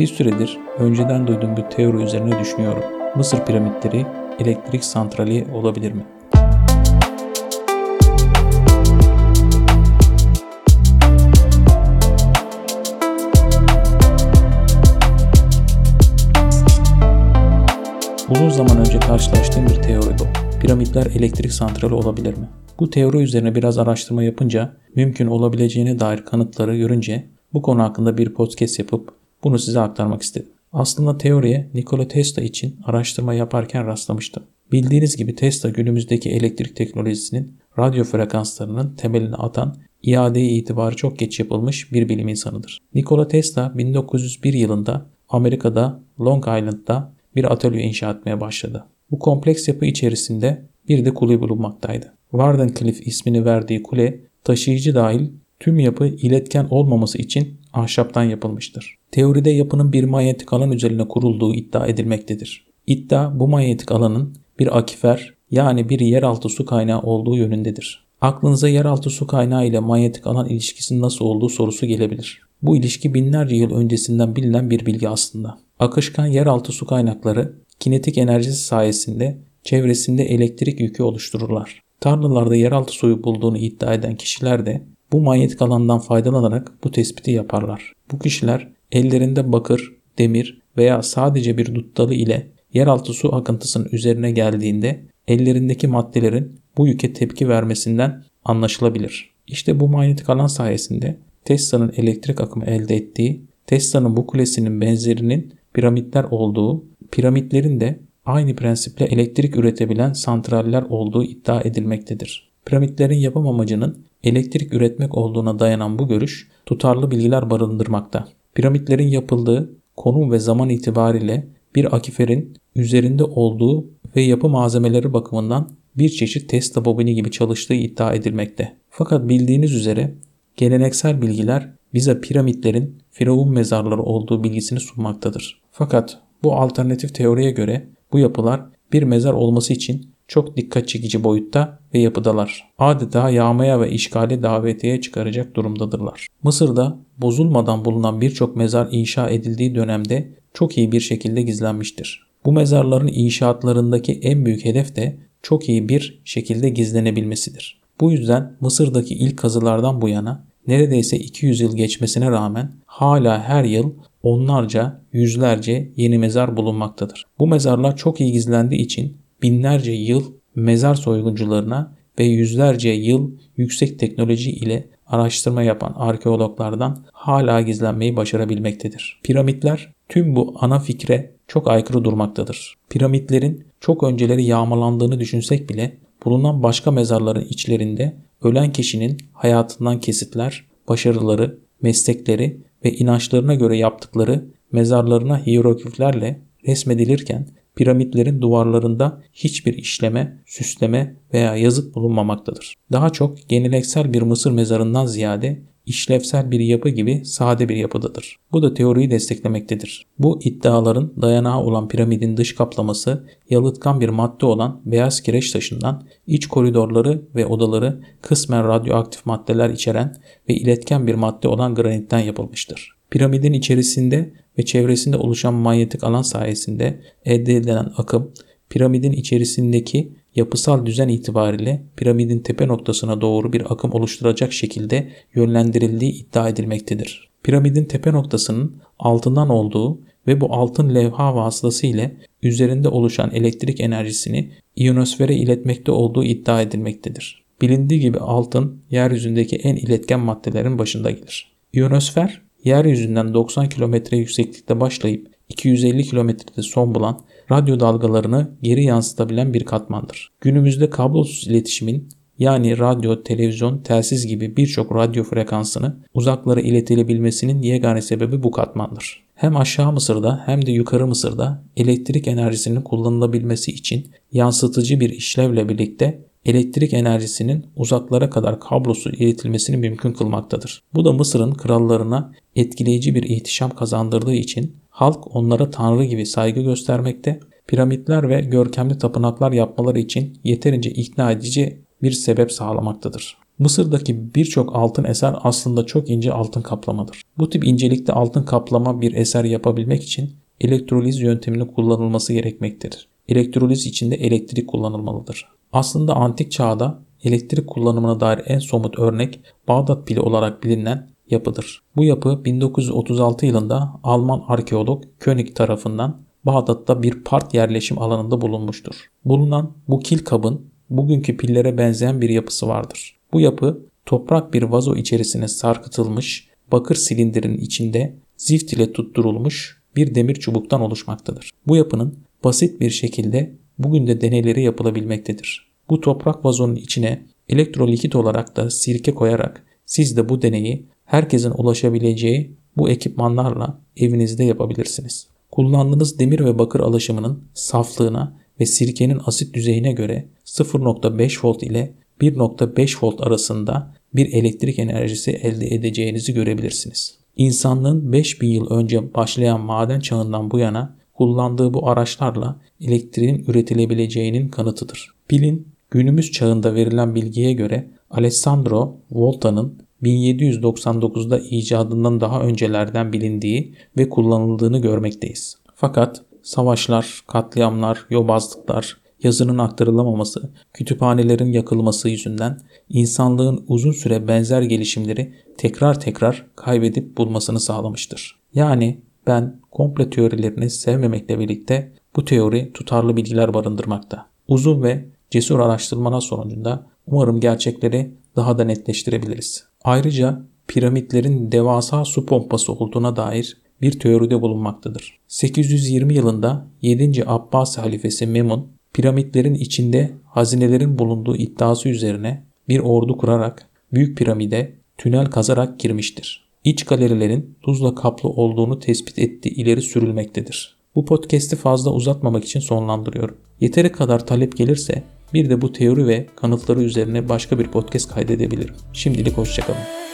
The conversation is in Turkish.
Bir süredir önceden duyduğum bir teori üzerine düşünüyorum. Mısır piramitleri elektrik santrali olabilir mi? Uzun zaman önce karşılaştığım bir teori bu. Piramitler elektrik santrali olabilir mi? Bu teori üzerine biraz araştırma yapınca mümkün olabileceğine dair kanıtları görünce bu konu hakkında bir podcast yapıp bunu size aktarmak istedim. Aslında teoriye Nikola Tesla için araştırma yaparken rastlamıştım. Bildiğiniz gibi Tesla günümüzdeki elektrik teknolojisinin radyo frekanslarının temelini atan iade itibarı çok geç yapılmış bir bilim insanıdır. Nikola Tesla 1901 yılında Amerika'da Long Island'da bir atölye inşa etmeye başladı. Bu kompleks yapı içerisinde bir de kule bulunmaktaydı. Wardenclyffe ismini verdiği kule taşıyıcı dahil tüm yapı iletken olmaması için ahşaptan yapılmıştır. Teoride yapının bir manyetik alan üzerine kurulduğu iddia edilmektedir. İddia bu manyetik alanın bir akifer yani bir yeraltı su kaynağı olduğu yönündedir. Aklınıza yeraltı su kaynağı ile manyetik alan ilişkisinin nasıl olduğu sorusu gelebilir. Bu ilişki binlerce yıl öncesinden bilinen bir bilgi aslında. Akışkan yeraltı su kaynakları kinetik enerjisi sayesinde çevresinde elektrik yükü oluştururlar. Tarlalarda yeraltı suyu bulduğunu iddia eden kişiler de bu manyetik alandan faydalanarak bu tespiti yaparlar. Bu kişiler ellerinde bakır, demir veya sadece bir dut dalı ile yeraltı su akıntısının üzerine geldiğinde ellerindeki maddelerin bu yüke tepki vermesinden anlaşılabilir. İşte bu manyetik alan sayesinde Tesla'nın elektrik akımı elde ettiği, Tesla'nın bu kulesinin benzerinin piramitler olduğu, piramitlerin de aynı prensiple elektrik üretebilen santraller olduğu iddia edilmektedir. Piramitlerin yapım amacının elektrik üretmek olduğuna dayanan bu görüş tutarlı bilgiler barındırmakta. Piramitlerin yapıldığı konum ve zaman itibariyle bir akiferin üzerinde olduğu ve yapı malzemeleri bakımından bir çeşit Tesla bobini gibi çalıştığı iddia edilmekte. Fakat bildiğiniz üzere geleneksel bilgiler bize piramitlerin firavun mezarları olduğu bilgisini sunmaktadır. Fakat bu alternatif teoriye göre bu yapılar bir mezar olması için çok dikkat çekici boyutta ve yapıdalar. Adeta yağmaya ve işgale davetiye çıkaracak durumdadırlar. Mısır'da bozulmadan bulunan birçok mezar inşa edildiği dönemde çok iyi bir şekilde gizlenmiştir. Bu mezarların inşaatlarındaki en büyük hedef de çok iyi bir şekilde gizlenebilmesidir. Bu yüzden Mısır'daki ilk kazılardan bu yana neredeyse 200 yıl geçmesine rağmen hala her yıl onlarca, yüzlerce yeni mezar bulunmaktadır. Bu mezarlar çok iyi gizlendiği için binlerce yıl mezar soyguncularına ve yüzlerce yıl yüksek teknoloji ile araştırma yapan arkeologlardan hala gizlenmeyi başarabilmektedir. Piramitler tüm bu ana fikre çok aykırı durmaktadır. Piramitlerin çok önceleri yağmalandığını düşünsek bile bulunan başka mezarların içlerinde ölen kişinin hayatından kesitler, başarıları, meslekleri ve inançlarına göre yaptıkları mezarlarına hierogliflerle resmedilirken piramitlerin duvarlarında hiçbir işleme, süsleme veya yazıt bulunmamaktadır. Daha çok geleneksel bir Mısır mezarından ziyade işlevsel bir yapı gibi sade bir yapıdadır. Bu da teoriyi desteklemektedir. Bu iddiaların dayanağı olan piramidin dış kaplaması yalıtkan bir madde olan beyaz kireç taşından iç koridorları ve odaları kısmen radyoaktif maddeler içeren ve iletken bir madde olan granitten yapılmıştır. Piramidin içerisinde ve çevresinde oluşan manyetik alan sayesinde elde edilen akım piramidin içerisindeki yapısal düzen itibariyle piramidin tepe noktasına doğru bir akım oluşturacak şekilde yönlendirildiği iddia edilmektedir. Piramidin tepe noktasının altından olduğu ve bu altın levha vasıtasıyla üzerinde oluşan elektrik enerjisini iyonosfere iletmekte olduğu iddia edilmektedir. Bilindiği gibi altın yeryüzündeki en iletken maddelerin başında gelir. İyonosfer yeryüzünden 90 kilometre yükseklikte başlayıp 250 kilometrede son bulan radyo dalgalarını geri yansıtabilen bir katmandır. Günümüzde kablosuz iletişimin yani radyo, televizyon, telsiz gibi birçok radyo frekansını uzaklara iletilebilmesinin yegane sebebi bu katmandır. Hem aşağı Mısır'da hem de yukarı Mısır'da elektrik enerjisinin kullanılabilmesi için yansıtıcı bir işlevle birlikte elektrik enerjisinin uzaklara kadar kablosu iletilmesini mümkün kılmaktadır. Bu da Mısır'ın krallarına etkileyici bir ihtişam kazandırdığı için halk onlara tanrı gibi saygı göstermekte, piramitler ve görkemli tapınaklar yapmaları için yeterince ikna edici bir sebep sağlamaktadır. Mısır'daki birçok altın eser aslında çok ince altın kaplamadır. Bu tip incelikte altın kaplama bir eser yapabilmek için elektroliz yönteminin kullanılması gerekmektedir. Elektroliz içinde elektrik kullanılmalıdır. Aslında antik çağda elektrik kullanımına dair en somut örnek Bağdat pili olarak bilinen yapıdır. Bu yapı 1936 yılında Alman arkeolog König tarafından Bağdat'ta bir part yerleşim alanında bulunmuştur. Bulunan bu kil kabın bugünkü pillere benzeyen bir yapısı vardır. Bu yapı toprak bir vazo içerisine sarkıtılmış bakır silindirin içinde zift ile tutturulmuş bir demir çubuktan oluşmaktadır. Bu yapının basit bir şekilde bugün de deneyleri yapılabilmektedir. Bu toprak vazonun içine elektrolikit olarak da sirke koyarak siz de bu deneyi herkesin ulaşabileceği bu ekipmanlarla evinizde yapabilirsiniz. Kullandığınız demir ve bakır alaşımının saflığına ve sirkenin asit düzeyine göre 0.5 volt ile 1.5 volt arasında bir elektrik enerjisi elde edeceğinizi görebilirsiniz. İnsanlığın 5000 yıl önce başlayan maden çağından bu yana kullandığı bu araçlarla elektriğin üretilebileceğinin kanıtıdır. Pilin günümüz çağında verilen bilgiye göre Alessandro Volta'nın 1799'da icadından daha öncelerden bilindiği ve kullanıldığını görmekteyiz. Fakat savaşlar, katliamlar, yobazlıklar, yazının aktarılamaması, kütüphanelerin yakılması yüzünden insanlığın uzun süre benzer gelişimleri tekrar tekrar kaybedip bulmasını sağlamıştır. Yani ben komple teorilerini sevmemekle birlikte bu teori tutarlı bilgiler barındırmakta. Uzun ve cesur araştırmalar sonucunda umarım gerçekleri daha da netleştirebiliriz. Ayrıca piramitlerin devasa su pompası olduğuna dair bir teoride bulunmaktadır. 820 yılında 7. Abbas halifesi Memun piramitlerin içinde hazinelerin bulunduğu iddiası üzerine bir ordu kurarak Büyük Piramide tünel kazarak girmiştir. İç galerilerin tuzla kaplı olduğunu tespit ettiği ileri sürülmektedir. Bu podcast'i fazla uzatmamak için sonlandırıyorum. Yeteri kadar talep gelirse bir de bu teori ve kanıtları üzerine başka bir podcast kaydedebilirim. Şimdilik hoşçakalın.